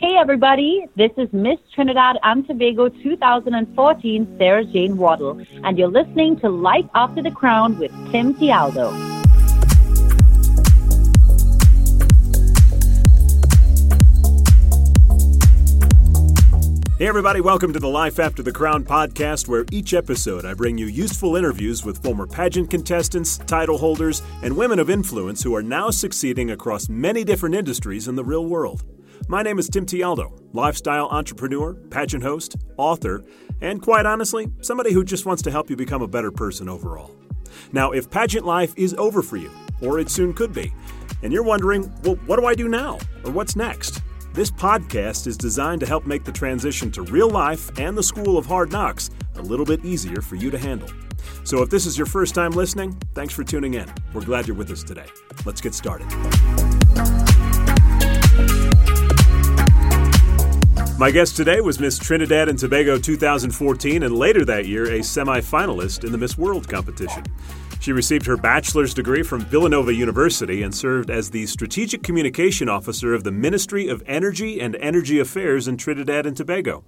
Hey everybody, this is Miss Trinidad and Tobago 2014 Sarah Jane Waddell, and you're listening to Life After the Crown with Tim Tialdo. Hey, everybody, welcome to the Life After the Crown podcast, where each episode I bring you useful interviews with former pageant contestants, title holders, and women of influence who are now succeeding across many different industries in the real world. My name is Tim Tialdo, lifestyle entrepreneur, pageant host, author, and quite honestly, somebody who just wants to help you become a better person overall. Now, if pageant life is over for you, or it soon could be, and you're wondering, well, what do I do now? Or what's next? This podcast is designed to help make the transition to real life and the school of hard knocks a little bit easier for you to handle. So if this is your first time listening, thanks for tuning in. We're glad you're with us today. Let's get started. My guest today was Miss Trinidad and Tobago 2014 and later that year a semi-finalist in the Miss World competition. She received her bachelor's degree from Villanova University and served as the Strategic Communication Officer of the Ministry of Energy and Energy Affairs in Trinidad and Tobago.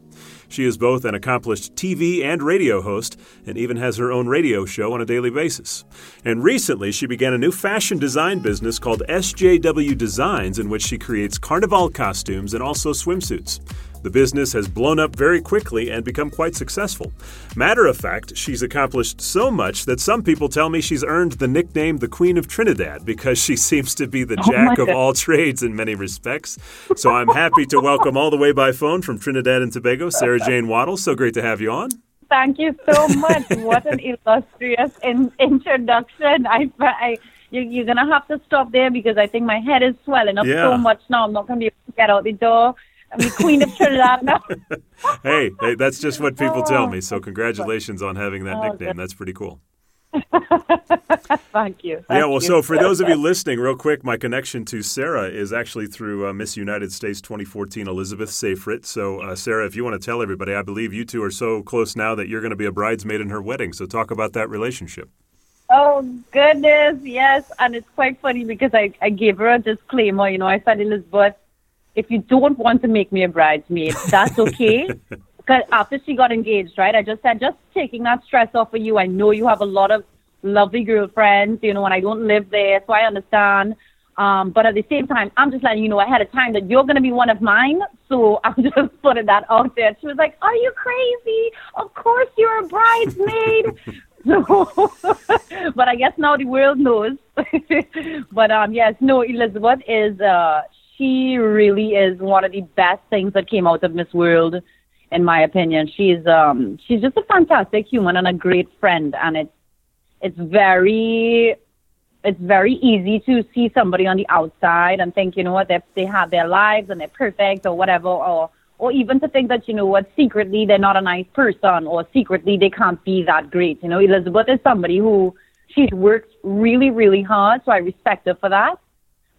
She is both an accomplished TV and radio host and even has her own radio show on a daily basis. And recently, she began a new fashion design business called SJW Designs, in which she creates carnival costumes and also swimsuits. The business has blown up very quickly and become quite successful. Matter of fact, she's accomplished so much that some people tell me she's earned the nickname the Queen of Trinidad because she seems to be the Oh jack of all trades in many respects. So I'm happy to welcome all the way by phone from Trinidad and Tobago, Sarah Jane Waddell. So great to have you on. Thank you so much. what an illustrious in- introduction. I, I you, you're gonna have to stop there because I think my head is swelling up Yeah. so much now. I'm not gonna be able to get out the door. I'm the Queen of Trinidad. Hey, hey, that's just what people tell me. So congratulations on having that nickname. That's pretty cool. Thank you. Yeah, well, you. so for those of you listening, real quick, my connection to Sarah is actually through uh, Miss United States 2014 Elizabeth Safrit. So, uh, Sarah, if you want to tell everybody, I believe you two are so close now that you're going to be a bridesmaid in her wedding. So, talk about that relationship. Oh goodness, yes, and it's quite funny because I, I gave her a disclaimer. You know, I said, Elizabeth, if you don't want to make me a bridesmaid, that's okay. Because after she got engaged, right, I just said, just taking that stress off of you. I know you have a lot of lovely girlfriends, you know, and I don't live there, so I understand. Um, but at the same time, I'm just letting you know ahead of time that you're going to be one of mine. So I'm just putting that out there. She was like, Are you crazy? Of course you're a bridesmaid. So, but I guess now the world knows. but um, yes, no, Elizabeth is. Uh, she really is one of the best things that came out of Miss World, in my opinion. She's um, she's just a fantastic human and a great friend, and it's it's very it's very easy to see somebody on the outside and think, you know what, they they have their lives and they're perfect or whatever, or or even to think that, you know what, secretly they're not a nice person or secretly they can't be that great. You know, Elizabeth is somebody who she's worked really, really hard, so I respect her for that.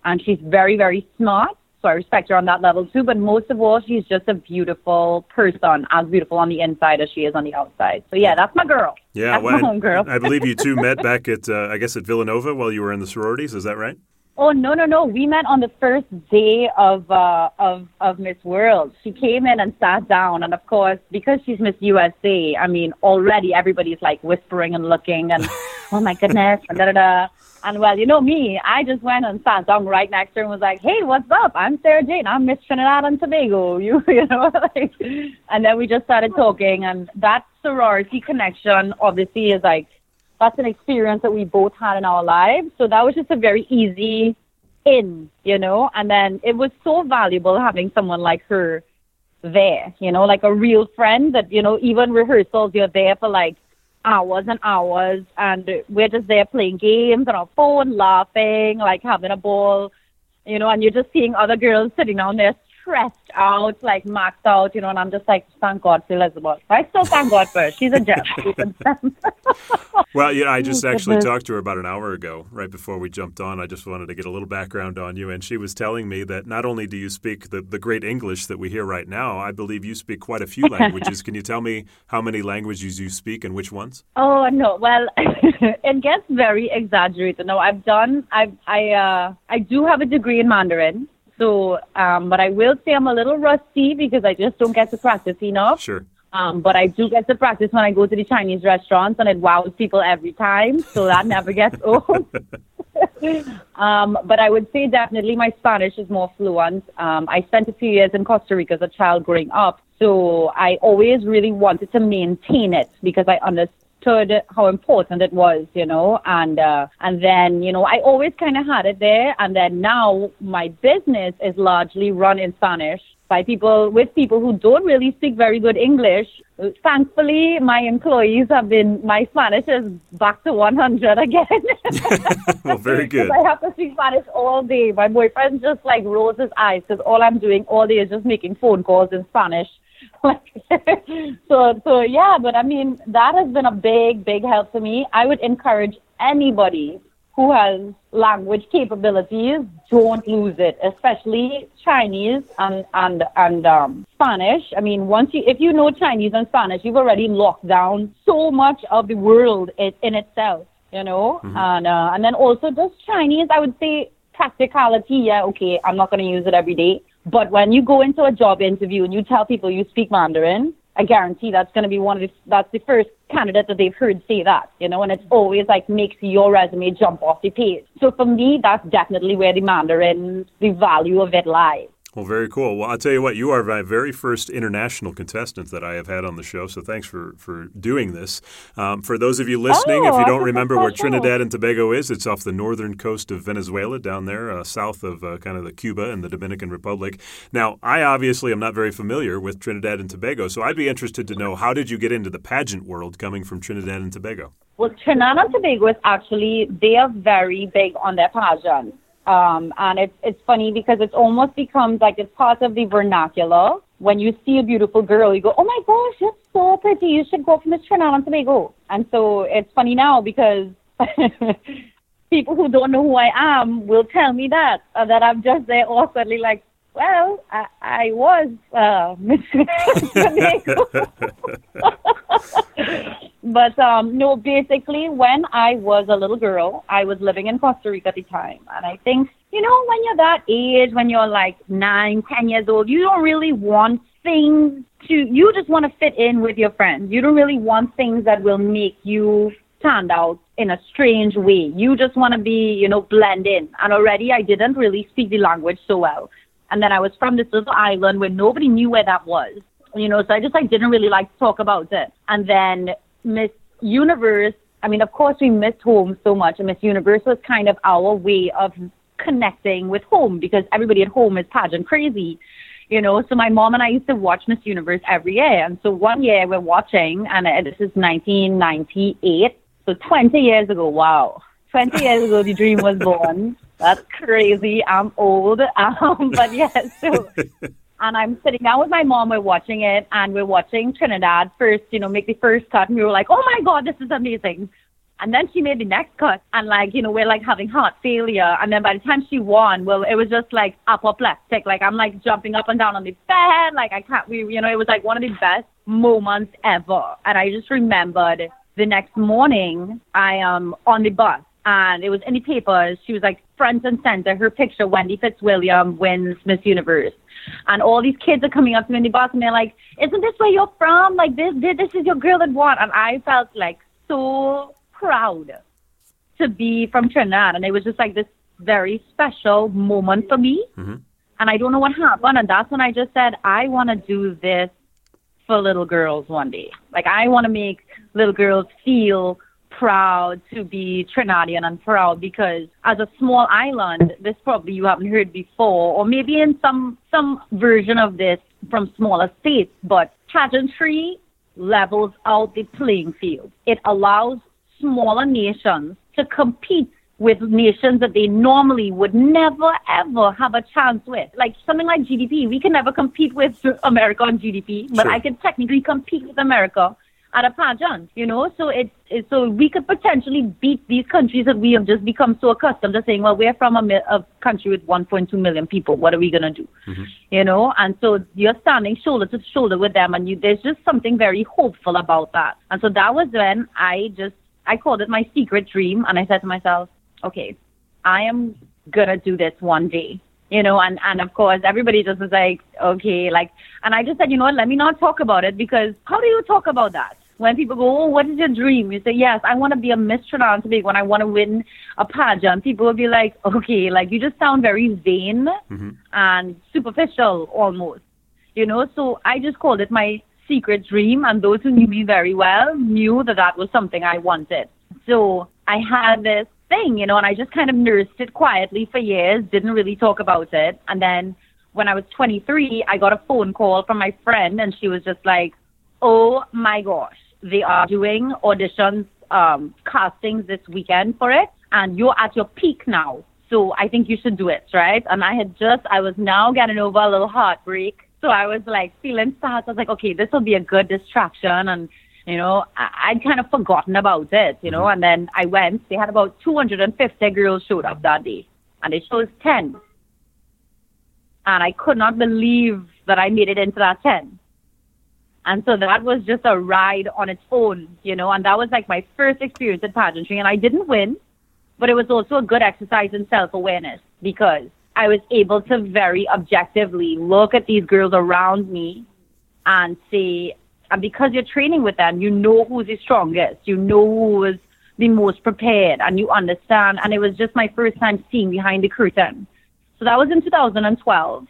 And she's very, very smart, so I respect her on that level too. But most of all, she's just a beautiful person, as beautiful on the inside as she is on the outside. So yeah, that's my girl. Yeah, that's well, my home girl. I believe you two met back at, uh, I guess, at Villanova while you were in the sororities. Is that right? Oh no no no! We met on the first day of uh, of of Miss World. She came in and sat down, and of course, because she's Miss USA, I mean, already everybody's like whispering and looking, and oh my goodness, and da da da. And well, you know me, I just went and sat down right next to her and was like, "Hey, what's up? I'm Sarah Jane. I'm Miss Trinidad and Tobago." You you know, like, and then we just started talking, and that sorority connection obviously is like that's an experience that we both had in our lives. So that was just a very easy in, you know, and then it was so valuable having someone like her there, you know, like a real friend that, you know, even rehearsals, you're there for like hours and hours and we're just there playing games on our phone, laughing, like having a ball, you know, and you're just seeing other girls sitting down there stressed out, like maxed out, you know, and I'm just like, thank God for Elizabeth. I still thank God for her. She's a gem. Well, yeah, I just Oh, actually talked to her about an hour ago, right before we jumped on. I just wanted to get a little background on you, and she was telling me that not only do you speak the, the great English that we hear right now, I believe you speak quite a few languages. Can you tell me how many languages you speak and which ones? Oh no, well, it gets very exaggerated. No, I've done. I I uh I do have a degree in Mandarin, So, um, but I will say I'm a little rusty because I just don't get to practice enough. Sure. Um, but I do get to practice when I go to the Chinese restaurants, and it wows people every time. So that never gets old. um, but I would say definitely my Spanish is more fluent. Um, I spent a few years in Costa Rica as a child growing up, so I always really wanted to maintain it because I understood how important it was, you know, and uh, and then you know I always kind of had it there, and then now my business is largely run in Spanish by people with people who don't really speak very good English. Thankfully, my employees have been my Spanish is back to 100 again. well, very good. I have to speak Spanish all day. My boyfriend just like rolls his eyes because all I'm doing all day is just making phone calls in Spanish. so so yeah, but I mean that has been a big big help to me. I would encourage anybody who has language capabilities don't lose it, especially Chinese and and and um, Spanish. I mean, once you if you know Chinese and Spanish, you've already locked down so much of the world in, in itself. You know, mm-hmm. and uh, and then also just Chinese. I would say practicality. Yeah, okay, I'm not going to use it every day, but when you go into a job interview and you tell people you speak Mandarin, I guarantee that's going to be one of the, that's the first candidate that they've heard say that, you know, and it's always like makes your resume jump off the page. So for me, that's definitely where the Mandarin, the value of it lies. Well, very cool. Well, I'll tell you what, you are my very first international contestant that I have had on the show, so thanks for, for doing this. Um, for those of you listening, oh, if you don't remember where Trinidad and Tobago is, it's off the northern coast of Venezuela, down there, uh, south of uh, kind of the Cuba and the Dominican Republic. Now, I obviously am not very familiar with Trinidad and Tobago, so I'd be interested to know how did you get into the pageant world coming from Trinidad and Tobago? Well, Trinidad and Tobago is actually, they are very big on their pageants. Um, and it's it's funny because it's almost becomes like it's part of the vernacular. When you see a beautiful girl, you go, "Oh my gosh, you're so pretty! You should go for Miss Trinidad and Tobago." And so it's funny now because people who don't know who I am will tell me that uh, that I'm just there awkwardly like, "Well, I, I was uh, Miss Tobago." But um, no, basically, when I was a little girl, I was living in Costa Rica at the time, and I think you know when you're that age, when you're like nine, ten years old, you don't really want things to. You just want to fit in with your friends. You don't really want things that will make you stand out in a strange way. You just want to be, you know, blend in. And already, I didn't really speak the language so well. And then I was from this little island where nobody knew where that was you know, so I just like didn't really like to talk about it. And then Miss Universe, I mean, of course, we missed home so much, and Miss Universe was kind of our way of connecting with home because everybody at home is pageant crazy. You know, so my mom and I used to watch Miss Universe every year. And so one year we're watching, and uh, this is 1998, so 20 years ago. Wow. 20 years ago, the dream was born. That's crazy. I'm old. Um, but yes, yeah, so and I'm sitting down with my mom. We're watching it, and we're watching Trinidad first. You know, make the first cut, and we were like, "Oh my god, this is amazing!" And then she made the next cut, and like you know, we're like having heart failure. And then by the time she won, well, it was just like apoplectic. Like I'm like jumping up and down on the bed. Like I can't. We, you know, it was like one of the best moments ever. And I just remembered the next morning, I am um, on the bus and it was in the papers. She was like front and center. Her picture, Wendy Fitzwilliam wins Miss Universe. And all these kids are coming up to me in the bus and they're like, Isn't this where you're from? Like this this is your girl that won and I felt like so proud to be from Trinidad and it was just like this very special moment for me. Mm-hmm. And I don't know what happened and that's when I just said, I wanna do this for little girls one day. Like I wanna make little girls feel proud to be Trinidadian and proud because as a small island, this probably you haven't heard before, or maybe in some some version of this from smaller states, but pageantry levels out the playing field. It allows smaller nations to compete with nations that they normally would never ever have a chance with. Like something like GDP, we can never compete with America on GDP, but sure. I can technically compete with America at a pageant, you know. So it's, it's so we could potentially beat these countries that we have just become so accustomed to saying, well, we're from a, mi- a country with 1.2 million people. What are we gonna do? Mm-hmm. You know, and so you're standing shoulder to shoulder with them, and you, there's just something very hopeful about that. And so that was when I just I called it my secret dream, and I said to myself, okay, I am gonna do this one day you know, and, and of course everybody just was like, okay, like, and I just said, you know what, let me not talk about it because how do you talk about that? When people go, oh, what is your dream? You say, yes, I want to be a Miss Trinidad and Tobago when I want to win a pageant. People will be like, okay, like you just sound very vain mm-hmm. and superficial almost, you know. So I just called it my secret dream, and those who knew me very well knew that that was something I wanted. So I had this thing, you know, and I just kind of nursed it quietly for years, didn't really talk about it. And then when I was 23, I got a phone call from my friend, and she was just like, oh my gosh they are doing auditions, um, castings this weekend for it, and you're at your peak now. So I think you should do it, right? And I had just, I was now getting over a little heartbreak. So I was like feeling sad. I was like, okay, this will be a good distraction. And, you know, I, would kind of forgotten about it, you know, mm-hmm. and then I went, they had about 250 girls showed up that day and they chose 10. And I could not believe that I made it into that 10. And so that was just a ride on its own, you know, and that was like my first experience at pageantry. And I didn't win, but it was also a good exercise in self awareness because I was able to very objectively look at these girls around me and say, and because you're training with them, you know who's the strongest, you know who is the most prepared, and you understand. And it was just my first time seeing behind the curtain. So that was in 2012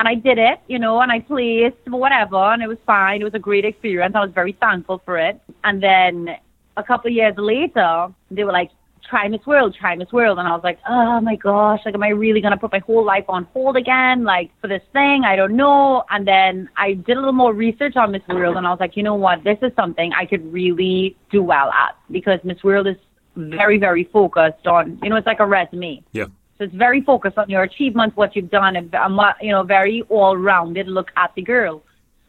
and I did it, you know, and I placed whatever, and it was fine. It was a great experience. I was very thankful for it. And then a couple of years later, they were like, try Miss World, try Miss World. And I was like, oh my gosh, like, am I really going to put my whole life on hold again? Like, for this thing? I don't know. And then I did a little more research on Miss World, and I was like, you know what? This is something I could really do well at because Miss World is very, very focused on, you know, it's like a resume. Yeah. So it's very focused on your achievements, what you've done, and you know, very all-rounded look at the girl.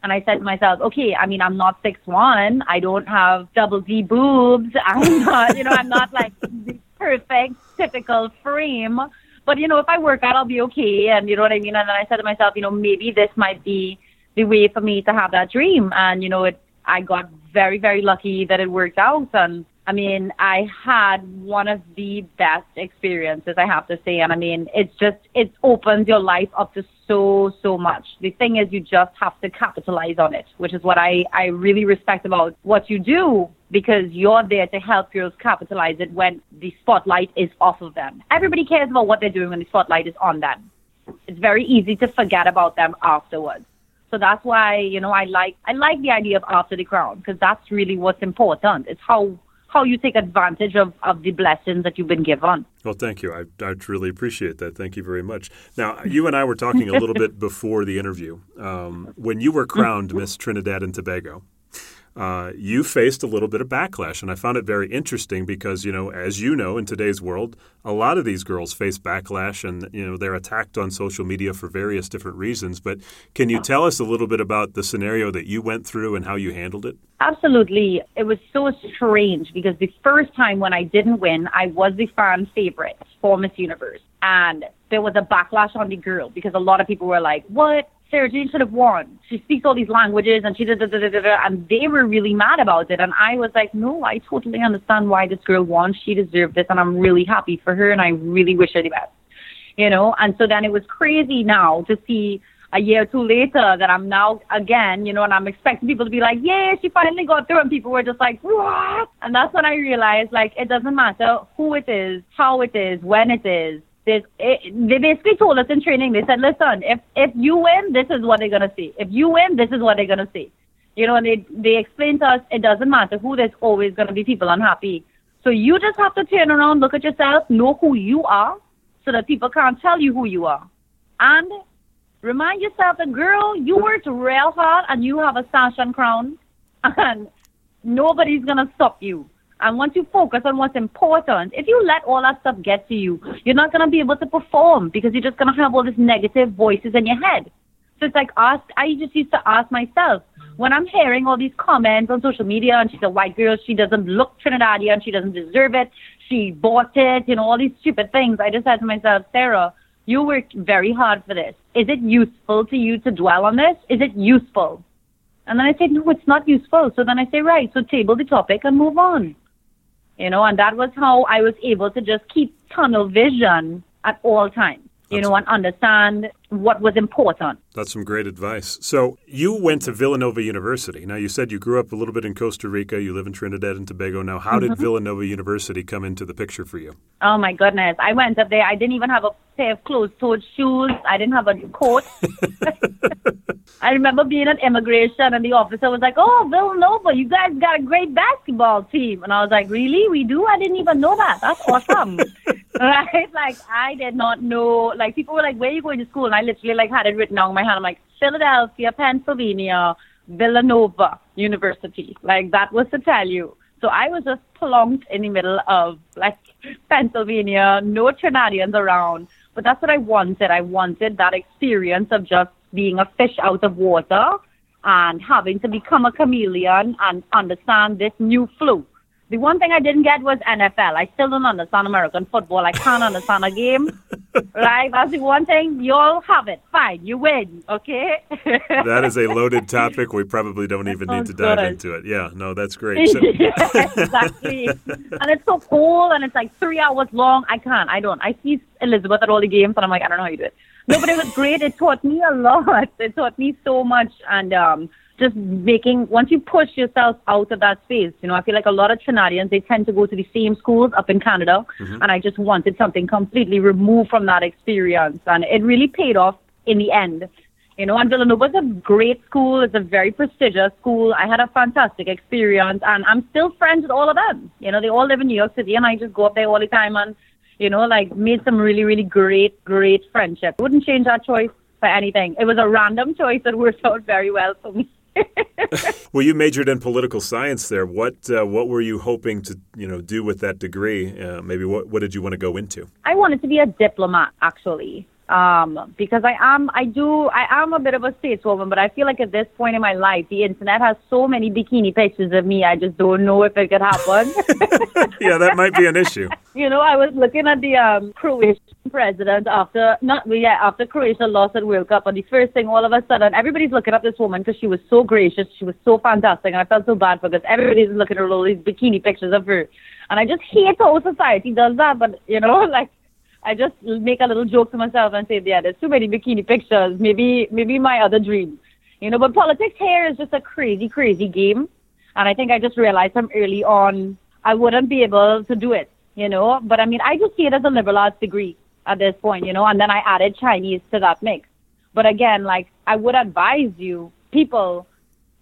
And I said to myself, okay, I mean, I'm not six one. I don't have double D boobs. I'm not, you know, I'm not like the perfect typical frame. But you know, if I work out, I'll be okay. And you know what I mean. And then I said to myself, you know, maybe this might be the way for me to have that dream. And you know, it, I got very, very lucky that it worked out. And I mean, I had one of the best experiences, I have to say. And I mean, it's just, it opens your life up to so, so much. The thing is, you just have to capitalize on it, which is what I, I really respect about what you do because you're there to help girls capitalize it when the spotlight is off of them. Everybody cares about what they're doing when the spotlight is on them. It's very easy to forget about them afterwards. So that's why, you know, I like I like the idea of after the crown because that's really what's important. It's how how you take advantage of, of the blessings that you've been given. Well, thank you. I, I truly appreciate that. Thank you very much. Now, you and I were talking a little bit before the interview. Um, when you were crowned Miss Trinidad and Tobago, uh, you faced a little bit of backlash. And I found it very interesting because, you know, as you know, in today's world, a lot of these girls face backlash and, you know, they're attacked on social media for various different reasons. But can you tell us a little bit about the scenario that you went through and how you handled it? Absolutely. It was so strange because the first time when I didn't win, I was the fan favorite for Miss Universe. And there was a backlash on the girl because a lot of people were like, what? Sarah Jane should have won. She speaks all these languages and she da da da da da, and they were really mad about it. And I was like, no, I totally understand why this girl won. She deserved this, and I'm really happy for her, and I really wish her the best. You know, and so then it was crazy now to see a year or two later that I'm now again, you know, and I'm expecting people to be like, yeah, she finally got through, and people were just like, what? And that's when I realized, like, it doesn't matter who it is, how it is, when it is it, eh, they basically told us in training, they said, listen, if, if you win, this is what they're going to see. If you win, this is what they're going to see. You know, and they, they explained to us, it doesn't matter who, there's always going to be people unhappy. So you just have to turn around, look at yourself, know who you are, so that people can't tell you who you are. And remind yourself that, girl, you worked real hard and you have a sash and crown, and nobody's going to stop you. And once you focus on what's important, if you let all that stuff get to you, you're not going to be able to perform because you're just going to have all these negative voices in your head. So it's like ask, I just used to ask myself, when I'm hearing all these comments on social media and she's a white girl, she doesn't look Trinidadian, she doesn't deserve it, she bought it, you know, all these stupid things. I just said to myself, Sarah, you worked very hard for this. Is it useful to you to dwell on this? Is it useful? And then I said, no, it's not useful. So then I say, right, so table the topic and move on you know, and that was how I was able to just keep tunnel vision at all times. you know, and understand what was important. That's some great advice. So you went to Villanova University. Now you said you grew up a little bit in Costa Rica. You live in Trinidad and Tobago now. How did mm-hmm. Villanova University come into the picture for you? Oh my goodness! I went up there. I didn't even have a pair of closed-toed shoes. I didn't have a coat. I remember being at immigration, and the officer was like, "Oh, Villanova, you guys got a great basketball team." And I was like, "Really? We do? I didn't even know that. That's awesome." right? Like I did not know. Like people were like, "Where are you going to school?" And I literally like had it written on my hand. I'm like, Philadelphia, Pennsylvania, Villanova University. Like that was to tell you. So I was just plunked in the middle of like Pennsylvania, no Trinidadians around. But that's what I wanted. I wanted that experience of just being a fish out of water and having to become a chameleon and understand this new flu. The one thing I didn't get was NFL. I still don't understand American football. I can't understand a game. right? That's the one thing. You all have it. Fine. You win. Okay? that is a loaded topic. We probably don't even need to dive into it. Yeah. No, that's great. So. exactly. and it's so cool and it's like three hours long. I can't. I don't. I see Elizabeth at all the games and I'm like, I don't know how you do it. No, but it was great. It taught me a lot. It taught me so much. And, um, just making once you push yourself out of that space, you know, I feel like a lot of Trinidadians they tend to go to the same schools up in Canada, mm-hmm. and I just wanted something completely removed from that experience, and it really paid off in the end. You know, and Villanova is a great school. It's a very prestigious school. I had a fantastic experience, and I'm still friends with all of them. You know, they all live in New York City, and I just go up there all the time and, you know, like made some really, really great, great friendships. Wouldn't change that choice for anything. It was a random choice that worked out very well for me. Well, you majored in political science there. What uh, what were you hoping to you know do with that degree? Uh, maybe what what did you want to go into? I wanted to be a diplomat, actually um, because I am, I do, I am a bit of a stateswoman, but I feel like at this point in my life, the internet has so many bikini pictures of me, I just don't know if it could happen. yeah, that might be an issue. You know, I was looking at the um, Croatian president after, not yeah, after Croatia lost at World Cup, and the first thing, all of a sudden, everybody's looking at this woman because she was so gracious, she was so fantastic, and I felt so bad because everybody's looking at all these bikini pictures of her, and I just hate how society does that. But you know, like I just make a little joke to myself and say, yeah, there's too many bikini pictures. Maybe, maybe my other dream, you know. But politics here is just a crazy, crazy game, and I think I just realized from early on I wouldn't be able to do it, you know. But I mean, I just see it as a liberal arts degree at this point, you know. And then I added Chinese to that mix. But again, like I would advise you people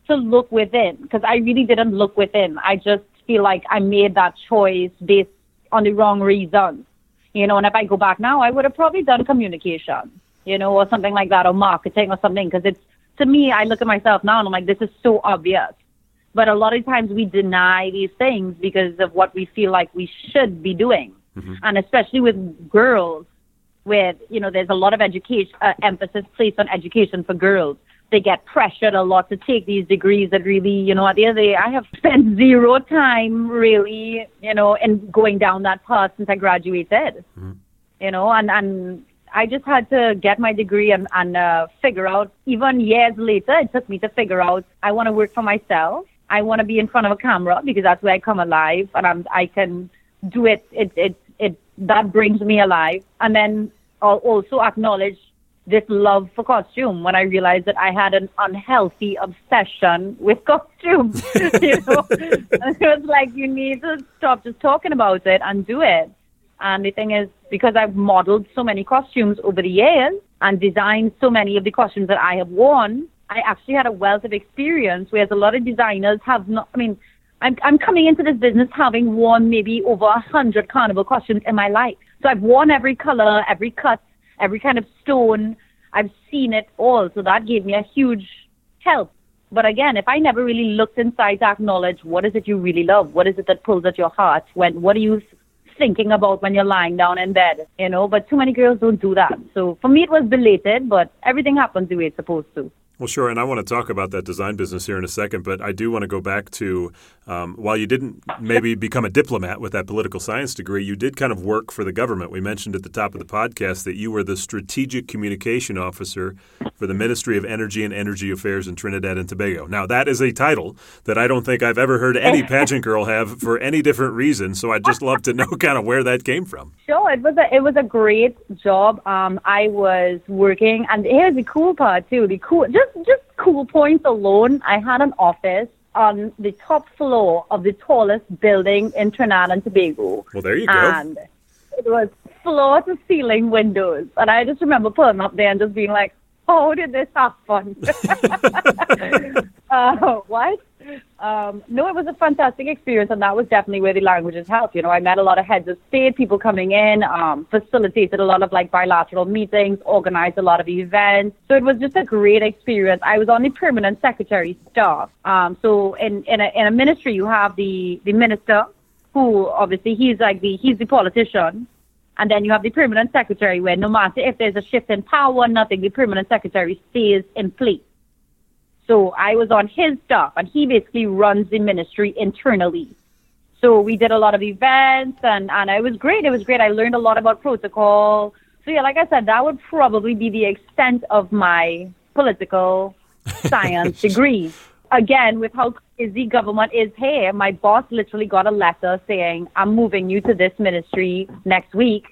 to look within because I really didn't look within. I just feel like I made that choice based on the wrong reasons you know, and if I go back now, I would have probably done communication, you know, or something like that, or marketing or something, because it's, to me, I look at myself now and I'm like, this is so obvious. But a lot of times we deny these things because of what we feel like we should be doing. Mm-hmm. And especially with girls, with, you know, there's a lot of education, uh, emphasis placed on education for girls they get pressured a lot to take these degrees that really, you know, at the end of the day, I have spent zero time really, you know, in going down that path since I graduated, mm-hmm. you know, and, and I just had to get my degree and, and uh, figure out, even years later, it took me to figure out I want to work for myself. I want to be in front of a camera because that's where I come alive and I'm, I can do it. It, it, it, that brings me alive. And then I'll also acknowledge this love for costume when I realized that I had an unhealthy obsession with costume. you know, it was like you need to stop just talking about it and do it. And the thing is, because I've modeled so many costumes over the years and designed so many of the costumes that I have worn, I actually had a wealth of experience. Whereas a lot of designers have not. I mean, I'm I'm coming into this business having worn maybe over a hundred carnival costumes in my life. So I've worn every color, every cut, every kind of stone. I've seen it all. So that gave me a huge help. But again, if I never really looked inside to acknowledge what is it you really love, what is it that pulls at your heart, when what are you thinking about when you're lying down in bed, you know? But too many girls don't do that. So for me, it was belated, but everything happens the way it's supposed to. Well, sure, and I want to talk about that design business here in a second, but I do want to go back to um, while you didn't maybe become a diplomat with that political science degree, you did kind of work for the government. We mentioned at the top of the podcast that you were the strategic communication officer for the Ministry of Energy and Energy Affairs in Trinidad and Tobago. Now, that is a title that I don't think I've ever heard any pageant girl have for any different reason. So I'd just love to know kind of where that came from. Sure, it was a it was a great job. Um, I was working, and here's the cool part too. The cool just just cool points alone. I had an office on the top floor of the tallest building in Trinidad and Tobago. Well, there you go. And it was floor to ceiling windows. And I just remember pulling up there and just being like, oh, did this happen? uh, what? Um, no, it was a fantastic experience, and that was definitely where the languages helped. You know, I met a lot of heads of state, people coming in, um, facilitated a lot of like bilateral meetings, organized a lot of events. So it was just a great experience. I was on the permanent secretary staff. Um, so in in a, in a ministry, you have the the minister, who obviously he's like the he's the politician. And then you have the permanent secretary, where no matter if there's a shift in power nothing, the permanent secretary stays in place. So I was on his staff, and he basically runs the ministry internally. So we did a lot of events, and, and it was great. It was great. I learned a lot about protocol. So yeah, like I said, that would probably be the extent of my political science degree. Again, with how crazy government is here, my boss literally got a letter saying, I'm moving you to this ministry next week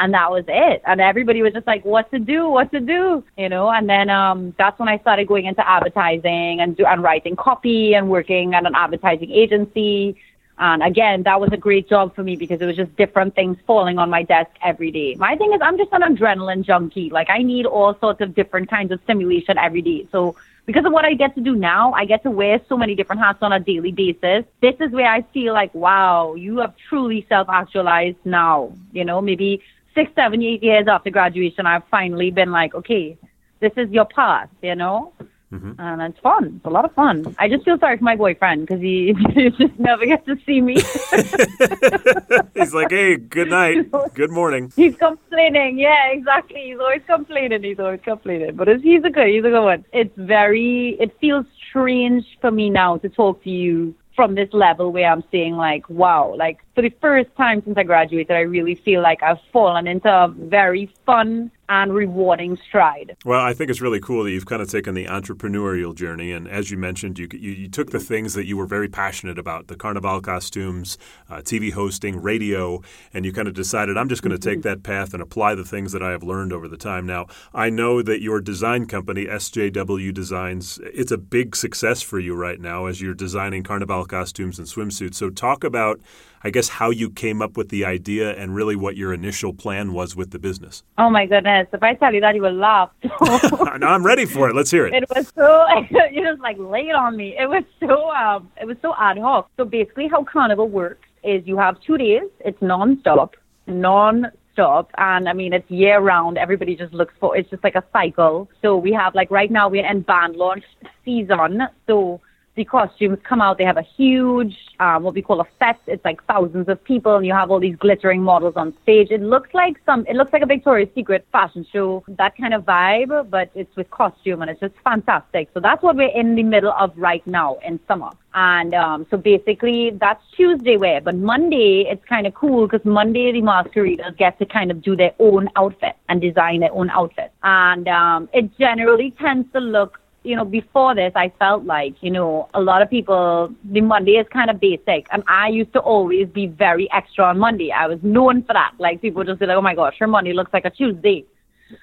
and that was it. And everybody was just like, "What to do? What to do?" You know. And then um, that's when I started going into advertising and do, and writing copy and working at an advertising agency. And again, that was a great job for me because it was just different things falling on my desk every day. My thing is, I'm just an adrenaline junkie. Like I need all sorts of different kinds of stimulation every day. So because of what I get to do now, I get to wear so many different hats on a daily basis. This is where I feel like, wow, you have truly self actualized now. You know, maybe six, seven, eight years after graduation, I've finally been like, okay, this is your path, you know? Mm-hmm. And it's fun. It's a lot of fun. I just feel sorry for my boyfriend because he, he, just never gets to see me. He's like, hey, good night, good morning. He's complaining. Yeah, exactly. He's always complaining. He's always complaining. But he's a good, he's a good one. It's very, it feels strange for me now to talk to you from this level where I'm saying like, wow, like for the first time since I graduated, I really feel like I've fallen into a very fun and rewarding stride. Well, I think it's really cool that you've kind of taken the entrepreneurial journey, and as you mentioned, you you, you took the things that you were very passionate about, the carnival costumes, uh, TV hosting, radio, and you kind of decided I'm just going to mm-hmm. take that path and apply the things that I have learned over the time. Now, I know that your design company, SJW Designs, it's a big success for you right now as you're designing carnival costumes and swimsuits. So, talk about I guess, how you came up with the idea and really what your initial plan was with the business. Oh, my goodness. If I tell you that, you will laugh. no, I'm ready for it. Let's hear it. It was so, you just like lay it on me. It was so, um, it was so ad hoc. So basically, how Carnival works is you have two days, it's non-stop, non-stop and I mean it's year round. Everybody just looks for it's just like a cycle. So we have like right now we're in band launch season. So the costumes come out. They have a huge, um, what we call a fest. It's like thousands of people, and you have all these glittering models on stage. It looks like some, it looks like a Victoria's Secret fashion show, that kind of vibe, but it's with costume, and it's just fantastic. So that's what we're in the middle of right now in summer. And um, so basically, that's Tuesday wear. But Monday, it's kind of cool because Monday, the masqueraders get to kind of do their own outfit and design their own outfit. And um, it generally tends to look you know, before this, I felt like, you know, a lot of people, the Monday is kind of basic. And I used to always be very extra on Monday. I was known for that. Like, people just be like, oh my gosh, her Monday looks like a Tuesday.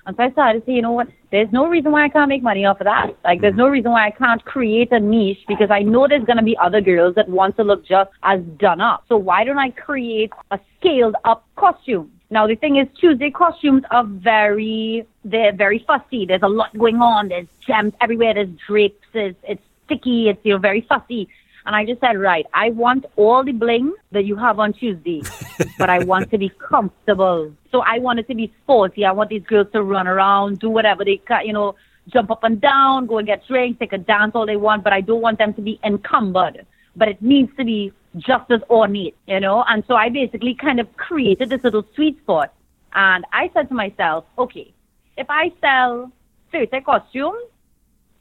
And so I started to say, you know what, there's no reason why I can't make money off of that. Like, there's no reason why I can't create a niche because I know there's going to be other girls that want to look just as done up. So why don't I create a scaled up costume? Now the thing is, Tuesday costumes are very they're very fussy. There's a lot going on. There's gems everywhere. There's drapes. It's, it's sticky. It's you know very fussy. And I just said, right, I want all the bling that you have on Tuesday, but I want to be comfortable. So I want it to be sporty. I want these girls to run around, do whatever they can, you know, jump up and down, go and get drinks, take a dance all they want, but I don't want them to be encumbered. But it needs to be just as ornate, you know? And so I basically kind of created this little sweet spot. And I said to myself, okay, if I sell 30 costumes,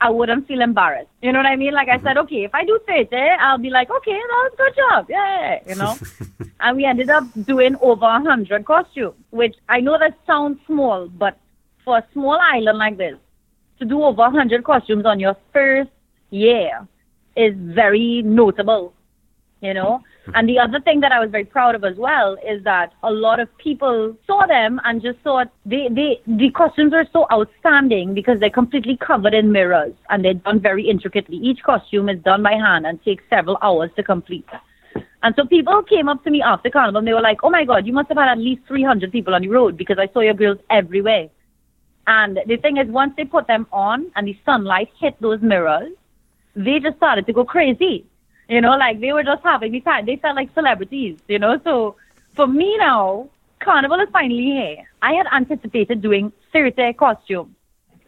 I wouldn't feel embarrassed. You know what I mean? Like I mm-hmm. said, okay, if I do 30, I'll be like, okay, that was a good job. Yeah, you know? and we ended up doing over a 100 costumes, which I know that sounds small, but for a small island like this, to do over 100 costumes on your first year is very notable, you know? Mm-hmm. And the other thing that I was very proud of as well is that a lot of people saw them and just thought they, they the costumes are so outstanding because they're completely covered in mirrors and they're done very intricately. Each costume is done by hand and takes several hours to complete. And so people came up to me after carnival and they were like, "Oh my God, you must have had at least 300 people on the road because I saw your girls everywhere." And the thing is, once they put them on and the sunlight hit those mirrors, they just started to go crazy. You know, like they were just having the time. They felt like celebrities, you know. So for me now, Carnival is finally here. I had anticipated doing 30 costumes.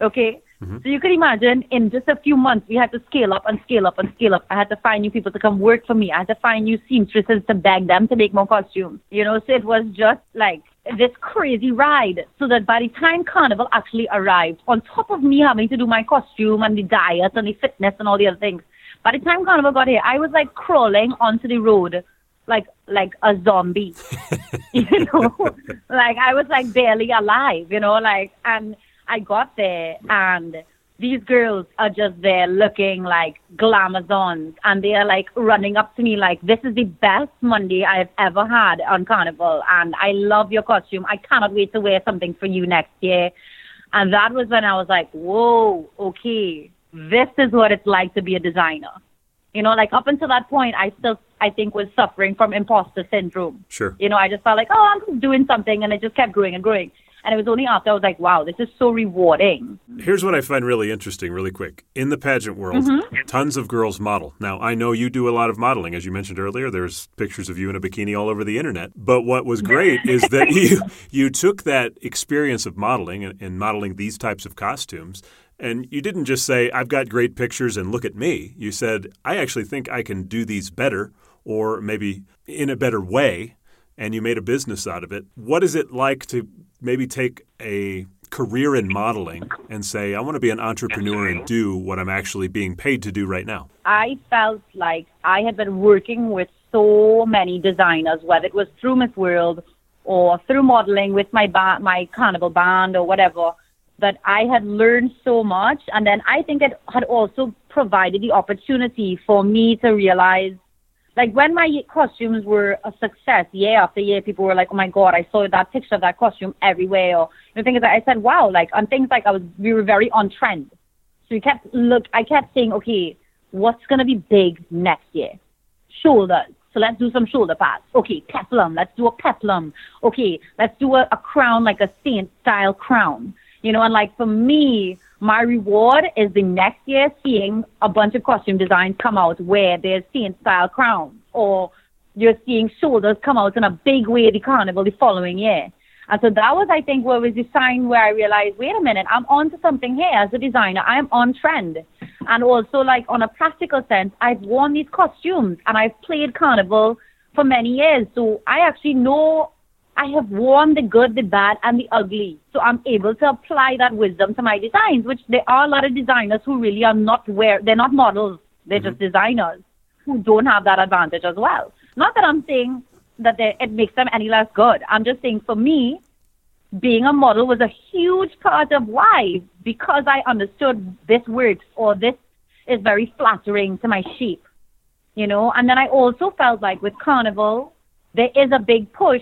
Okay? Mm-hmm. So you could imagine in just a few months, we had to scale up and scale up and scale up. I had to find new people to come work for me. I had to find new seamstresses to beg them to make more costumes. You know, so it was just like this crazy ride. So that by the time Carnival actually arrived, on top of me having to do my costume and the diet and the fitness and all the other things, by the time Carnival got here, I was like crawling onto the road like like a zombie. you know? like I was like barely alive, you know, like and I got there and these girls are just there looking like glamazons and they are like running up to me like this is the best Monday I've ever had on Carnival and I love your costume. I cannot wait to wear something for you next year. And that was when I was like, Whoa, okay, this is what it's like to be a designer. You know, like up until that point, I still, I think, was suffering from imposter syndrome. Sure. You know, I just felt like, oh, I'm doing something, and it just kept growing and growing. And it was only after I was like, wow, this is so rewarding. Here's what I find really interesting, really quick. In the pageant world, mm-hmm. tons of girls model. Now, I know you do a lot of modeling. As you mentioned earlier, there's pictures of you in a bikini all over the internet. But what was great is that you, you took that experience of modeling and, and modeling these types of costumes and you didn't just say, I've got great pictures and look at me. You said, I actually think I can do these better or maybe in a better way. And you made a business out of it. What is it like to maybe take a career in modeling and say, I want to be an entrepreneur and do what I'm actually being paid to do right now? I felt like I had been working with so many designers, whether it was through Miss World or through modeling with my ba- my carnival band or whatever that I had learned so much. And then I think it had also provided the opportunity for me to realize, like when my costumes were a success year after year, people were like, oh my God, I saw that picture of that costume everywhere. Or the thing is, I said, wow, like on things like I was, we were very on trend. So we kept, look, I kept saying, okay, what's going to be big next year? Shoulders. So let's do some shoulder pads. Okay, peplum. Let's do a peplum. Okay, let's do a, a crown like a saint style crown. You know, and like for me, my reward is the next year seeing a bunch of costume designs come out where there's saint style crowns or you're seeing shoulders come out in a big way at the carnival the following year. And so that was, I think, what was the sign where I realized, wait a minute, I'm on to something here as a designer. I'm on trend. And also, like, on a practical sense, I've worn these costumes and I've played carnival for many years. So I actually know I have worn the good, the bad, and the ugly. So I'm able to apply that wisdom to my designs, which there are a lot of designers who really are not where they're not models. They're mm-hmm. just designers who don't have that advantage as well. Not that I'm saying that it makes them any less good. I'm just saying for me, being a model was a huge part of why, because I understood this works or this is very flattering to my shape, you know. And then I also felt like with Carnival, there is a big push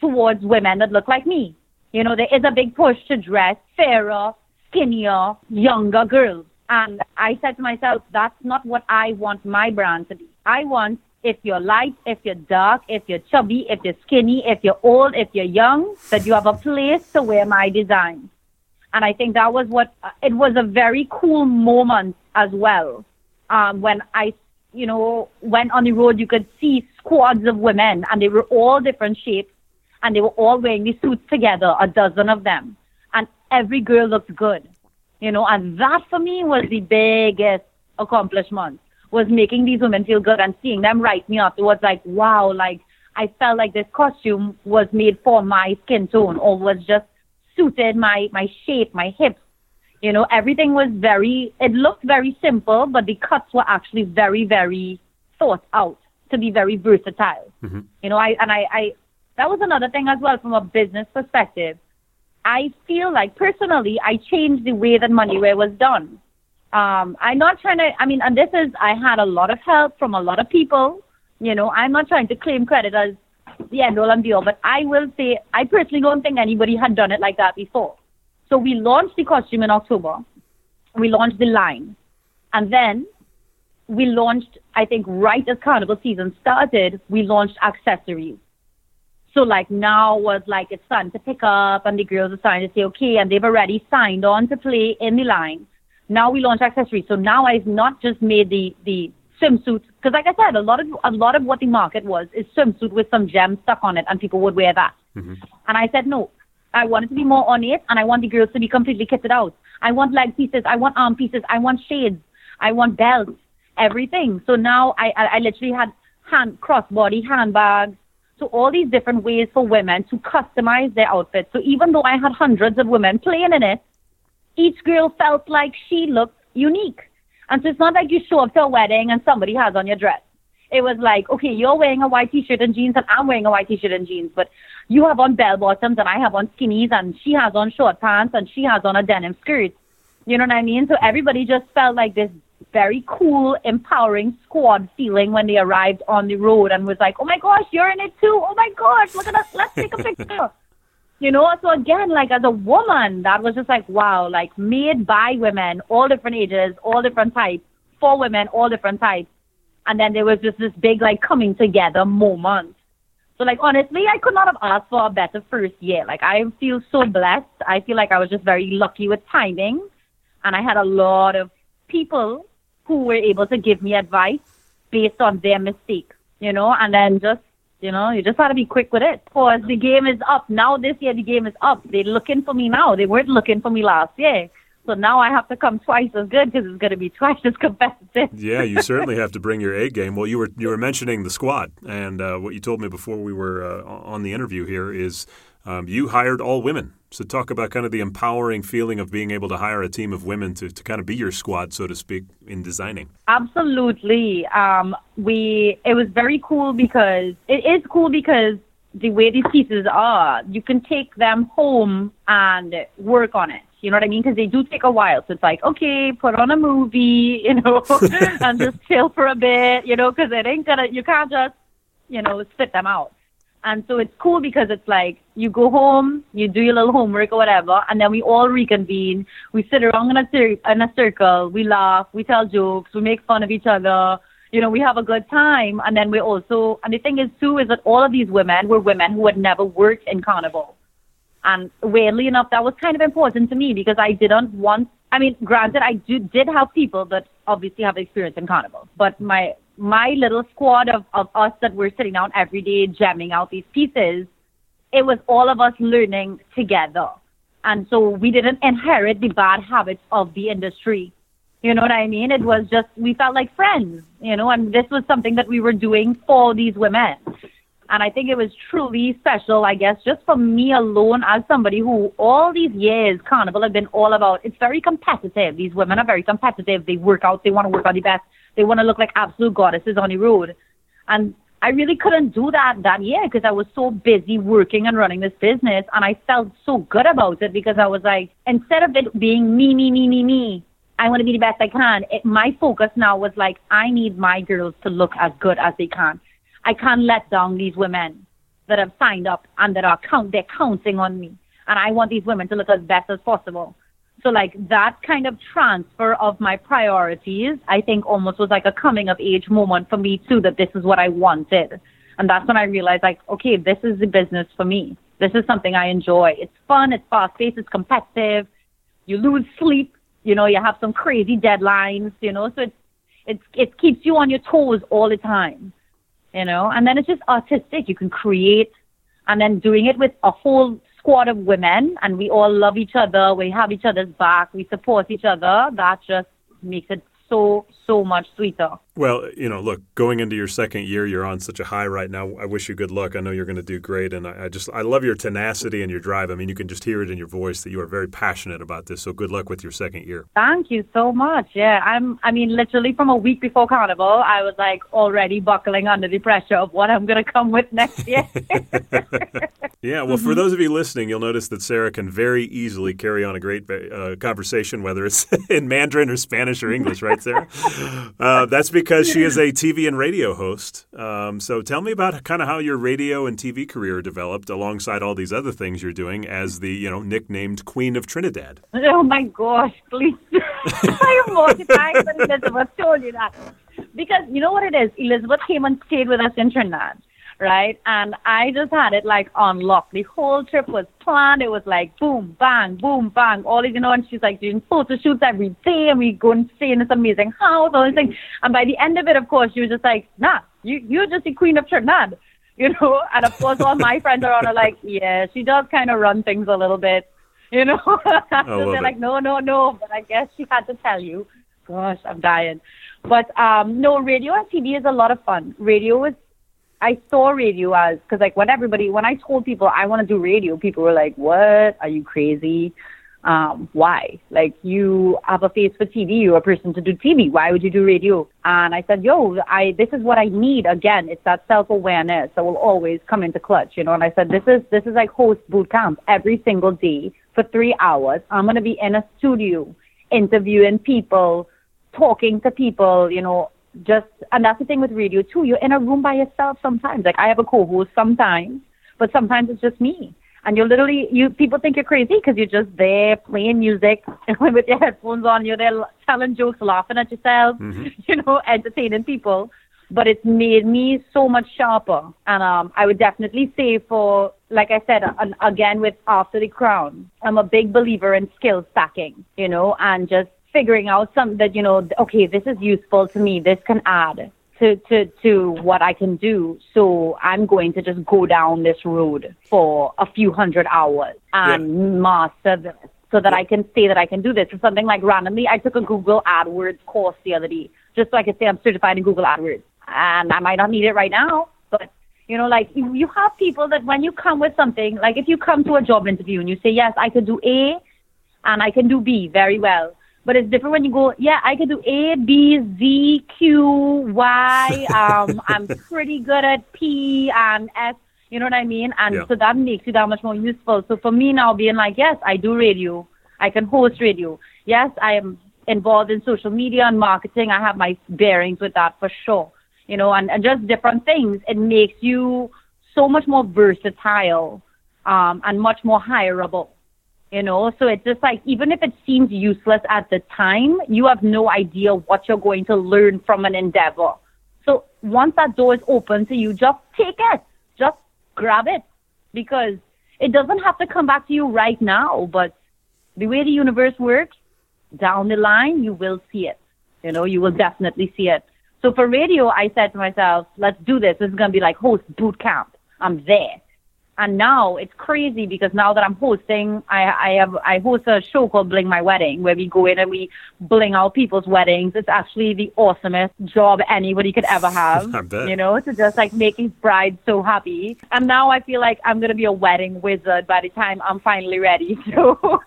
towards women that look like me. You know, there is a big push to dress fairer, skinnier, younger girls. And I said to myself, that's not what I want my brand to be. I want if you're light, if you're dark, if you're chubby, if you're skinny, if you're old, if you're young, that you have a place to wear my design. And I think that was what, it was a very cool moment as well. Um, when I, you know, went on the road, you could see squads of women and they were all different shapes and they were all wearing these suits together, a dozen of them. And every girl looked good, you know, and that for me was the biggest accomplishment, was making these women feel good and seeing them write me afterwards like, wow, like I felt like this costume was made for my skin tone or was just suited my, my shape, my hips, You know, everything was very, it looked very simple, but the cuts were actually very, very thought out to be very versatile. Mm-hmm. You know, I, and I, I, that was another thing as well from a business perspective. I feel like personally, I changed the way that Monday wear was done. Um, I'm not trying to, I mean, and this is, I had a lot of help from a lot of people. You know, I'm not trying to claim credit as the end all and be all, but I will say, I personally don't think anybody had done it like that before. So we launched the costume in October. We launched the line. And then we launched, I think, right as carnival season started, we launched accessories. So like now was like it's starting to pick up and the girls are starting to say okay and they've already signed on to play in the line. Now we launch accessories. So now I've not just made the the swimsuit because like I said, a lot of a lot of what the market was is swimsuit with some gems stuck on it and people would wear that. Mm-hmm. And I said no, I want it to be more ornate and I want the girls to be completely kitted out. I want leg pieces, I want arm pieces, I want shades, I want belts, everything. So now I I, I literally had hand crossbody handbags so all these different ways for women to customize their outfits. So even though I had hundreds of women playing in it, each girl felt like she looked unique. And so it's not like you show up to a wedding and somebody has on your dress. It was like, okay, you're wearing a white t-shirt and jeans and I'm wearing a white t-shirt and jeans, but you have on bell bottoms and I have on skinnies and she has on short pants and she has on a denim skirt. You know what I mean? So everybody just felt like this very cool, empowering squad feeling when they arrived on the road and was like, oh my gosh, you're in it too. Oh my gosh, look at us. Let's take a picture. you know, so again, like as a woman, that was just like, wow, like made by women, all different ages, all different types, for women, all different types. And then there was just this big, like, coming together moment. So, like, honestly, I could not have asked for a better first year. Like, I feel so blessed. I feel like I was just very lucky with timing. And I had a lot of people who were able to give me advice based on their mistake, you know, and then just, you know, you just got to be quick with it. Because the game is up. Now this year the game is up. They're looking for me now. They weren't looking for me last year. So now I have to come twice as good because it's going to be twice as competitive. yeah, you certainly have to bring your A game. Well, you were you were mentioning the squad, and uh, what you told me before we were uh, on the interview here is um, you hired all women. So talk about kind of the empowering feeling of being able to hire a team of women to, to kind of be your squad, so to speak, in designing. Absolutely. Um, we it was very cool because it is cool because the way these pieces are, you can take them home and work on it. You know what I mean? Because they do take a while. So it's like, okay, put on a movie, you know, and just chill for a bit, you know, because it ain't gonna, you can't just, you know, spit them out. And so it's cool because it's like you go home, you do your little homework or whatever, and then we all reconvene. We sit around in a, cir- in a circle, we laugh, we tell jokes, we make fun of each other. You know, we have a good time. And then we also, and the thing is too, is that all of these women were women who had never worked in carnival. And weirdly enough, that was kind of important to me because I didn't want, I mean, granted, I do, did have people that obviously have experience in carnival, but my my little squad of, of us that were sitting down every day jamming out these pieces, it was all of us learning together. And so we didn't inherit the bad habits of the industry. You know what I mean? It was just, we felt like friends, you know, and this was something that we were doing for these women. And I think it was truly special, I guess, just for me alone as somebody who all these years Carnival have been all about, it's very competitive. These women are very competitive. They work out, they want to work on the best they want to look like absolute goddesses on the road. And I really couldn't do that that year because I was so busy working and running this business. And I felt so good about it because I was like, instead of it being me, me, me, me, me, I want to be the best I can. It, my focus now was like, I need my girls to look as good as they can. I can't let down these women that have signed up and that are count, they're counting on me. And I want these women to look as best as possible. So like that kind of transfer of my priorities, I think almost was like a coming of age moment for me too, that this is what I wanted. And that's when I realized like, okay, this is the business for me. This is something I enjoy. It's fun, it's fast paced, it's competitive. You lose sleep, you know, you have some crazy deadlines, you know, so it's, it's, it keeps you on your toes all the time, you know, and then it's just artistic. You can create and then doing it with a whole squad of women and we all love each other, we have each other's back, we support each other, that just makes it so, so much sweeter. Well, you know, look, going into your second year, you're on such a high right now. I wish you good luck. I know you're going to do great, and I, I, just I love your tenacity and your drive. I mean, you can just hear it in your voice that you are very passionate about this. So good luck with your second year. Thank you so much. Yeah, I'm. I mean, literally from a week before Carnival, I was like already buckling under the pressure of what I'm going to come with next year. yeah. Well, for those of you listening, you'll notice that Sarah can very easily carry on a great uh, conversation, whether it's in Mandarin or Spanish or English, right, Sarah? Uh, that's because she is a TV and radio host. Um, so tell me about kind of how your radio and TV career developed alongside all these other things you're doing as the, you know, nicknamed Queen of Trinidad. Oh my gosh, please. I am mortified that Elizabeth told you that. Because you know what it is? Elizabeth came and stayed with us in Trinidad right? And I just had it like on lock. The whole trip was planned. It was like boom, bang, boom, bang, all these you know. And she's like doing photo shoots every day, and we go and stay in this amazing house, all these things. And by the end of it, of course, she was just like, nah, you you're just the queen of Trinidad, you know. And of course, all my friends around are like, yeah, she does kind of run things a little bit, you know. so they're like, no, no, no. But I guess she had to tell you. Gosh, I'm dying. But um, no, radio and TV is a lot of fun. Radio is I saw radio as because like when everybody when I told people I want to do radio, people were like, "What? Are you crazy? Um, why? Like you have a face for TV, you're a person to do TV. Why would you do radio?" And I said, "Yo, I this is what I need. Again, it's that self awareness that will always come into clutch, you know." And I said, "This is this is like host boot camp every single day for three hours. I'm gonna be in a studio interviewing people." talking to people, you know, just and that's the thing with radio too. You're in a room by yourself sometimes. Like I have a co-host sometimes, but sometimes it's just me. And you're literally you people think you're crazy because you're just there playing music with your headphones on. You're there telling jokes, laughing at yourself, mm-hmm. you know, entertaining people. But it's made me so much sharper. And um, I would definitely say for, like I said, and again with After the Crown, I'm a big believer in skill stacking, you know, and just figuring out some that you know okay this is useful to me. This can add to to to what I can do. So I'm going to just go down this road for a few hundred hours and yeah. master this so that I can say that I can do this. Or something like randomly I took a Google AdWords course the other day just so I could say I'm certified in Google AdWords. And I might not need it right now but you know, like you have people that when you come with something, like if you come to a job interview and you say, yes, I can do A and I can do B very well, but it's different when you go, yeah, I can do A, B, Z, Q, Y. Um, I'm pretty good at P and S. You know what I mean? And yeah. so that makes you that much more useful. So for me now, being like, yes, I do radio. I can host radio. Yes, I am involved in social media and marketing. I have my bearings with that for sure. You know, and, and just different things. It makes you so much more versatile um, and much more hireable you know? So it's just like even if it seems useless at the time you have no idea what you're going to learn from an endeavor. So once that door is open to you just take it. Just grab it. Because it doesn't have to come back to you right now but the way the universe works down the line you will see it. You know you will definitely see it. So for radio i said to myself let's do this. This is going to be like host boot camp. I'm there and now it's crazy because now that I'm hosting, I, I have I host a show called Bling My Wedding where we go in and we bling out people's weddings. It's actually the awesomest job anybody could ever have. you know, to just like make his bride so happy. And now I feel like I'm gonna be a wedding wizard by the time I'm finally ready. So,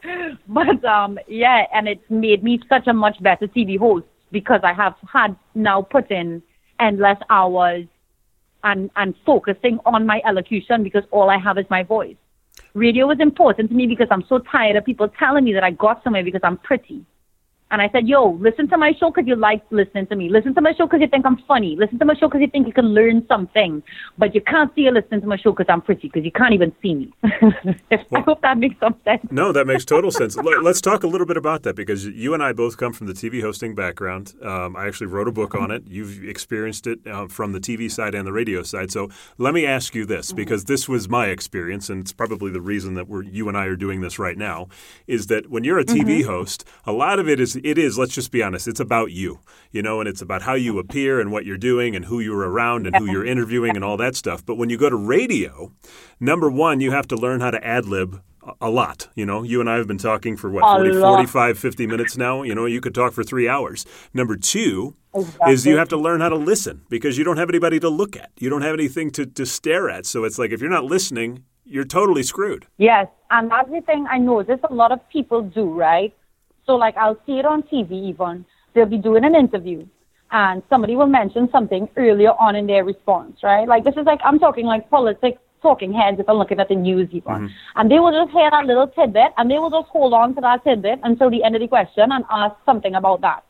but um, yeah, and it's made me such a much better TV host because I have had now put in endless hours and, and focusing on my elocution because all I have is my voice. Radio was important to me because I'm so tired of people telling me that I got somewhere because I'm pretty. And I said, yo, listen to my show because you like listening to me. Listen to my show because you think I'm funny. Listen to my show because you think you can learn something. But you can't see you listening to my show because I'm pretty because you can't even see me. I hope that makes some sense. no, that makes total sense. Let's talk a little bit about that because you and I both come from the TV hosting background. Um, I actually wrote a book on it. You've experienced it uh, from the TV side and the radio side. So let me ask you this because this was my experience, and it's probably the reason that we're, you and I are doing this right now, is that when you're a TV mm-hmm. host, a lot of it is it is, let's just be honest, it's about you, you know, and it's about how you appear and what you're doing and who you're around and who you're interviewing and all that stuff. But when you go to radio, number one, you have to learn how to ad lib a lot. You know, you and I have been talking for what, A 40, 45, 50 minutes now. You know, you could talk for three hours. Number two Exactly. is you have to learn how to listen because you don't have anybody to look at. You don't have anything to, to stare at. So it's like if you're not listening, you're totally screwed. Yes, and that's the thing I notice a lot of people do, right? So, like, I'll see it on TV even. They'll be doing an interview, and somebody will mention something earlier on in their response, right? Like, this is like, I'm talking like politics, talking heads if I'm looking at the news even. Mm-hmm. And they will just hear that little tidbit, and they will just hold on to that tidbit until the end of the question and ask something about that.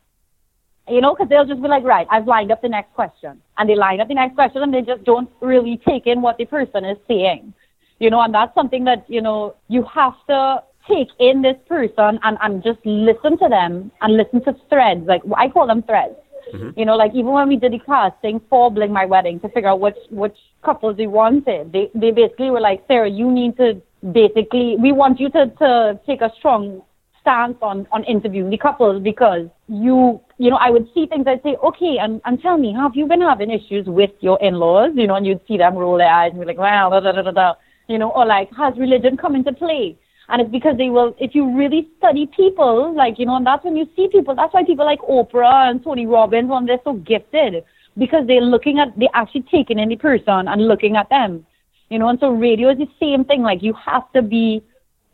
You know, because they'll just be like, right, I've lined up the next question. And they line up the next question and they just don't really take in what the person is saying. You know, and that's something that, you know, you have to take in this person and, and just listen to them and listen to threads. Like, I call them threads. Mm-hmm. You know, like even when we did the casting for Bling My Wedding to figure out which, which couples we wanted, they, they basically were like, Sarah, you need to basically, we want you to, to take a strong stance on, on interviewing the couples because you, you know, I would see things I'd say, okay, and, and tell me, have you been having issues with your in-laws? You know, and you'd see them roll their eyes and be like, well, da, da, da, da, da. You know, or like, has religion come into play? And it's because they will, if you really study people, like, you know, and that's when you see people, that's why people like Oprah and Tony Robbins, when they're so gifted, because they're looking at, they're actually taking in the person and looking at them. You know, and so radio is the same thing. Like, you have to be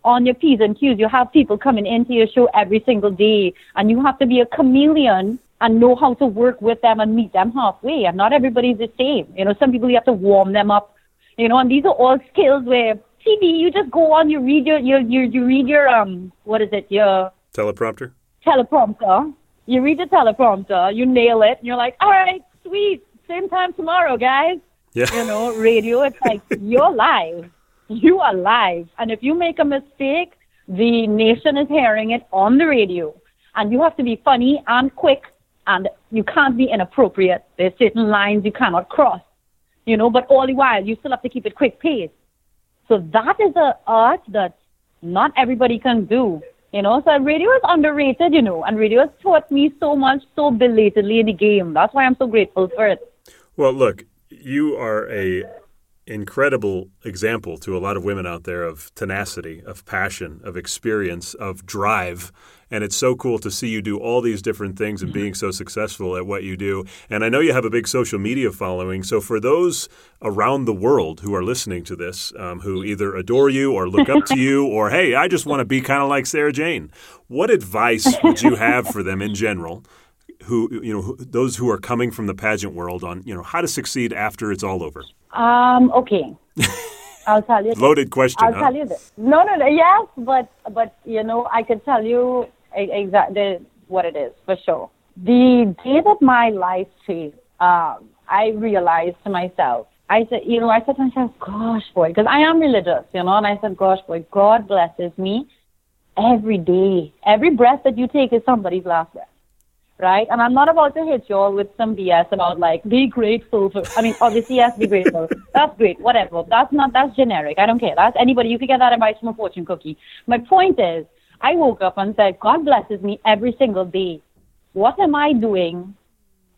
on your P's and Q's. You have people coming into your show every single day, and you have to be a chameleon and know how to work with them and meet them halfway. And not everybody's the same. You know, some people you have to warm them up. You know, and these are all skills where TV, you just go on, you read your, you you you read your um, what is it, your Teleprompter? teleprompter. You read the teleprompter, you nail it, and you're like, all right, sweet, same time tomorrow, guys. Yeah. You know, radio, it's like you're live. You are live. And if you make a mistake, the nation is hearing it on the radio. And you have to be funny and quick, and you can't be inappropriate. There's certain lines you cannot cross. You know, but all the while, you still have to keep it quick pace. So that is a art that not everybody can do. You know, so radio is underrated, you know, and radio has taught me so much so belatedly in the game. That's why I'm so grateful for it. Well, look, you are a incredible example to a lot of women out there of tenacity, of passion, of experience, of drive. And it's so cool to see you do all these different things and being so successful at what you do. And I know you have a big social media following. So for those around the world who are listening to this, um, who either adore you or look up to you, or hey, I just want to be kind of like Sarah Jane, what advice would you have for them in general? Who you know who, those who are coming from the pageant world on you know how to succeed after it's all over. Um, okay. I'll tell you. this. Loaded question. I'll huh? tell you this. No, no, no. Yes, but but you know, I could tell you exactly what it is for sure. The day that my life changed, um, I realized to myself. I said, you know, I said to myself, "Gosh, boy," because I am religious, you know, and I said, "Gosh, boy, God blesses me every day. Every breath that you take is somebody's last breath." Right? And I'm not about to hit you all with some BS about like be grateful for. I mean, obviously, yes, be grateful. That's great, whatever. That's not that's generic. I don't care. That's anybody. You can get that advice from a fortune cookie. My point is, I woke up and said, God blesses me every single day. What am I doing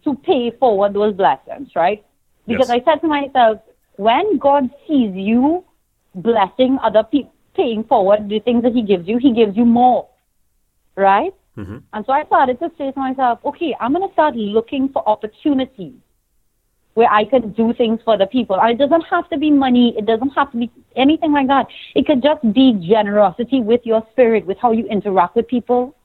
to pay forward those blessings, right? Because Yes. I said to myself, when God sees you blessing other people, paying forward the things that He gives you, He gives you more, right? Mhm. And so I started to say to myself, okay, I'm going to start looking for opportunities where I can do things for the people. And it doesn't have to be money. It doesn't have to be anything like that. It could just be generosity with your spirit, with how you interact with people,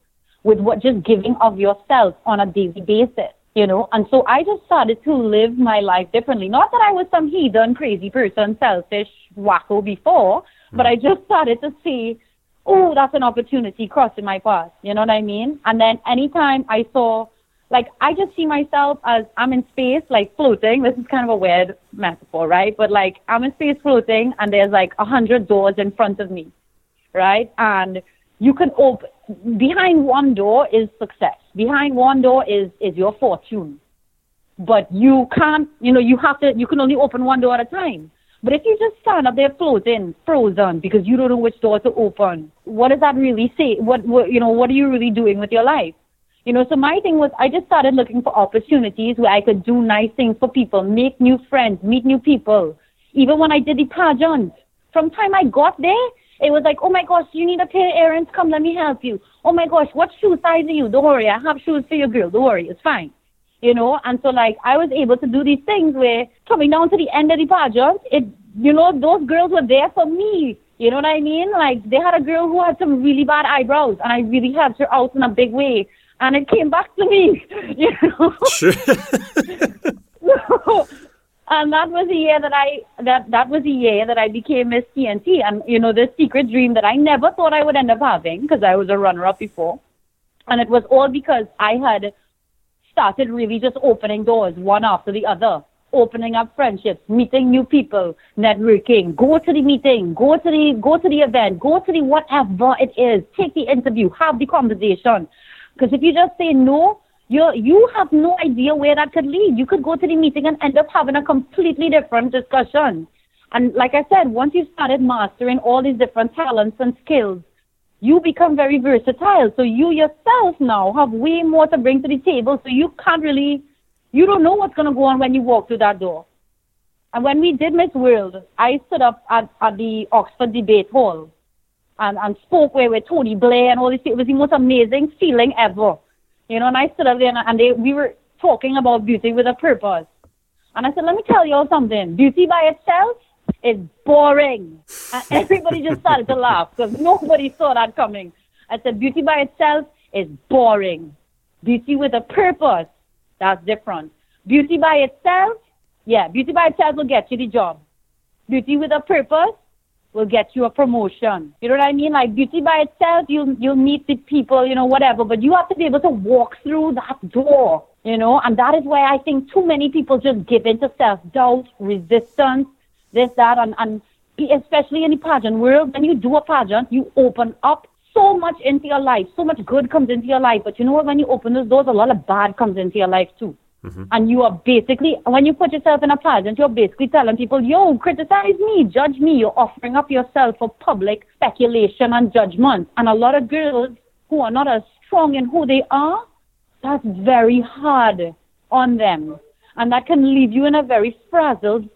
with what just giving of yourself on a daily basis, you know. And so I just started to live my life differently. Not that I was some heathen, crazy person, selfish, wacko before, but I just started to see oh, that's an opportunity crossing my path. You know what I mean? And then anytime I saw, like, I just see myself as I'm in space, like floating. This is kind of a weird metaphor, right? But like, I'm in space floating, and there's like a hundred doors in front of me, right? And you can open. Behind one door is success. Behind one door is is your fortune. But you can't. You know, you have to. You can only open one door at a time. But if you just stand up there floating, frozen, because you don't know which door to open, what does that really say? What, what you know, what are you really doing with your life? You know, so my thing was I just started looking for opportunities where I could do nice things for people, make new friends, meet new people. Even when I did the pageant, from time I got there, It was like, oh my gosh, you need a pair of errands? Come, let me help you. Oh my gosh, what shoe size are you? Don't worry, I have shoes for your girl. Don't worry, it's fine. You know, and so like I was able to do these things where coming down to the end of the pageant, it, you know, those girls were there for me. You know what I mean? Like they had a girl who had some really bad eyebrows, and I really helped her out in a big way, and it came back to me. You know. Sure. and that was the year that I that that was the year that I became Miss TNT, and you know this secret dream that I never thought I would end up having because I was a runner-up before, and it was all because I had started really just opening doors one after the other, opening up friendships, meeting new people, networking. Go to the meeting, go to the go to the event, go to the whatever it is. Take the interview, have the conversation. Because if you just say no, you you have no idea where that could lead. You could go to the meeting and end up having a completely different discussion. And like I said, once you've started mastering all these different talents and skills, you become very versatile. So you yourself now have way more to bring to the table. So you can't really, you don't know what's going to go on when you walk through that door. And when we did Miss World, I stood up at, at the Oxford Debate Hall and, and spoke where with Tony Blair and all this. It was the most amazing feeling ever. You know, and I stood up there and, and they, we were talking about beauty with a purpose. And I said, let me tell you all something. Beauty by itself is boring. And everybody just started to laugh because nobody saw that coming. I said, beauty by itself is boring. Beauty with a purpose, that's different. Beauty by itself, yeah, beauty by itself will get you the job. Beauty with a purpose will get you a promotion. You know what I mean? Like beauty by itself, you'll you'll meet the people, you know, whatever. But you have to be able to walk through that door, you know. And that is why I think too many people just give into self doubt, resistance, this, that, and and especially in the pageant world. When you do a pageant, you open up so much into your life. So much good comes into your life. But you know what? When you open those doors, a lot of bad comes into your life too. Mm-hmm. And you are basically, when you put yourself in a pageant, you're basically telling people, yo, criticize me, judge me. You're offering up yourself for public speculation and judgment. And a lot of girls who are not as strong in who they are, that's very hard on them. And that can leave you in a very frazzled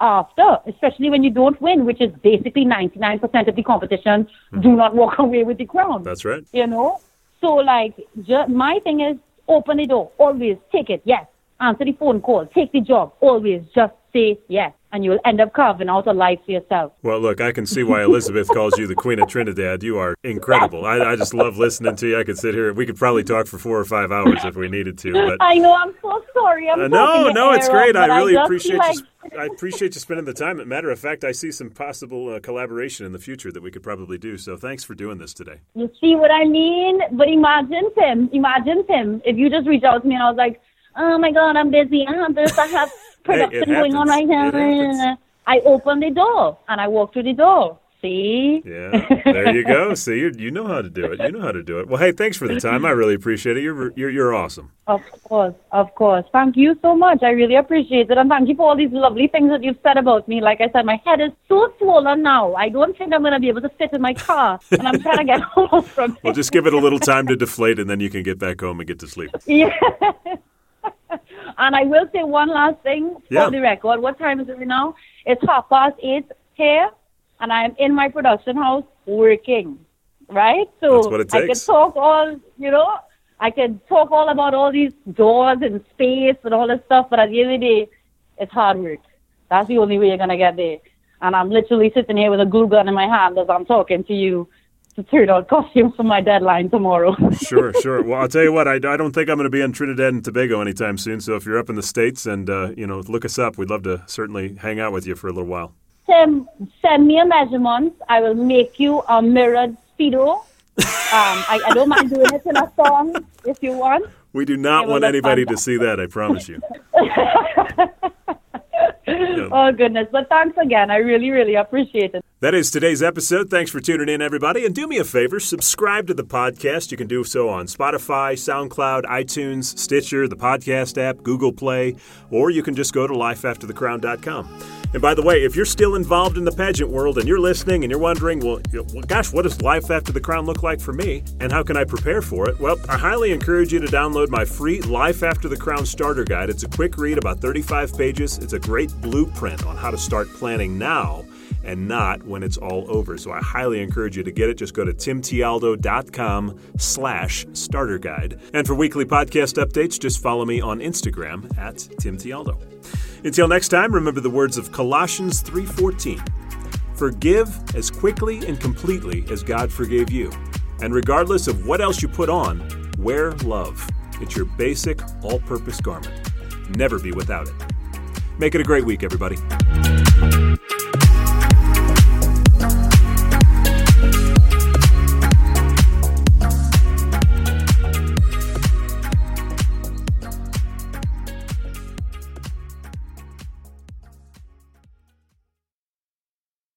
after, especially when you don't win, which is basically 99% of the competition, mm-hmm. do not walk away with the crown. That's right. You know? So, like, ju- my thing is, Open the door. Always take it. Yes. Answer the phone call. Take the job. Always just say yes. And you'll end up carving out a life for yourself. Well, look, I can see why Elizabeth calls you the Queen of Trinidad. You are incredible. I, I just love listening to you. I could sit here. We could probably talk for four or five hours if we needed to. But I know. I'm so sorry. I'm uh, no, no, it's great. I really I appreciate like... you. I appreciate you spending the time. Matter of fact, I see some possible uh, collaboration in the future that we could probably do. So thanks for doing this today. You see what I mean? But imagine Tim. Imagine Tim. If you just reach out to me and I was like, "Oh my God, I'm busy. I have this. I have production going on right now." I open the door and I walk through the door. See? Yeah, there you go. See, you, you know how to do it. You know how to do it. Well, hey, thanks for the time. I really appreciate it. You're you're, you're awesome. Of course, of course. Thank you so much. I really appreciate it, and thank you for all these lovely things that you've said about me. Like I said, my head is so swollen now. I don't think I'm going to be able to fit in my car, and I'm trying to get home from it. Well, just give it a little time to deflate, and then you can get back home and get to sleep. Yeah. And I will say one last thing for yeah. the record. What time is it now? It's half past eight here, and I'm in my production house working. Right? So I can talk all, you know, I can talk all about all these doors and space and all this stuff, but at the end of the day, it's hard work. That's the only way you're gonna get there. And I'm literally sitting here with a glue gun in my hand as I'm talking to you to turn out costumes for my deadline tomorrow. sure, sure. Well, I'll tell you what, I, I don't think I'm going to be in Trinidad and Tobago anytime soon. So if you're up in the States and, uh, you know, look us up, we'd love to certainly hang out with you for a little while. Send, send me a measurement. I will make you a mirrored Speedo. Um, I, I don't mind doing it in a song if you want. We do not want anybody to see that, I promise you. Oh, goodness. But thanks again. I really, really appreciate it. That is today's episode. Thanks for tuning in, everybody. And do me a favor subscribe to the podcast. You can do so on Spotify, SoundCloud, iTunes, Stitcher, the podcast app, Google Play, or you can just go to lifeafterthecrown.com. And by the way, if you're still involved in the pageant world and you're listening and you're wondering, well, gosh, what does life after the crown look like for me? And how can I prepare for it? Well, I highly encourage you to download my free Life After the Crown starter guide. It's a quick read, about 35 pages. It's a great blueprint on how to start planning now and not when it's all over. So I highly encourage you to get it. Just go to timtialdo.com slash starter guide. And for weekly podcast updates, just follow me on Instagram at timtialdo. Until next time, remember the words of Colossians 3.14. Forgive as quickly and completely as God forgave you. And regardless of what else you put on, wear love. It's your basic, all purpose garment. Never be without it. Make it a great week, everybody.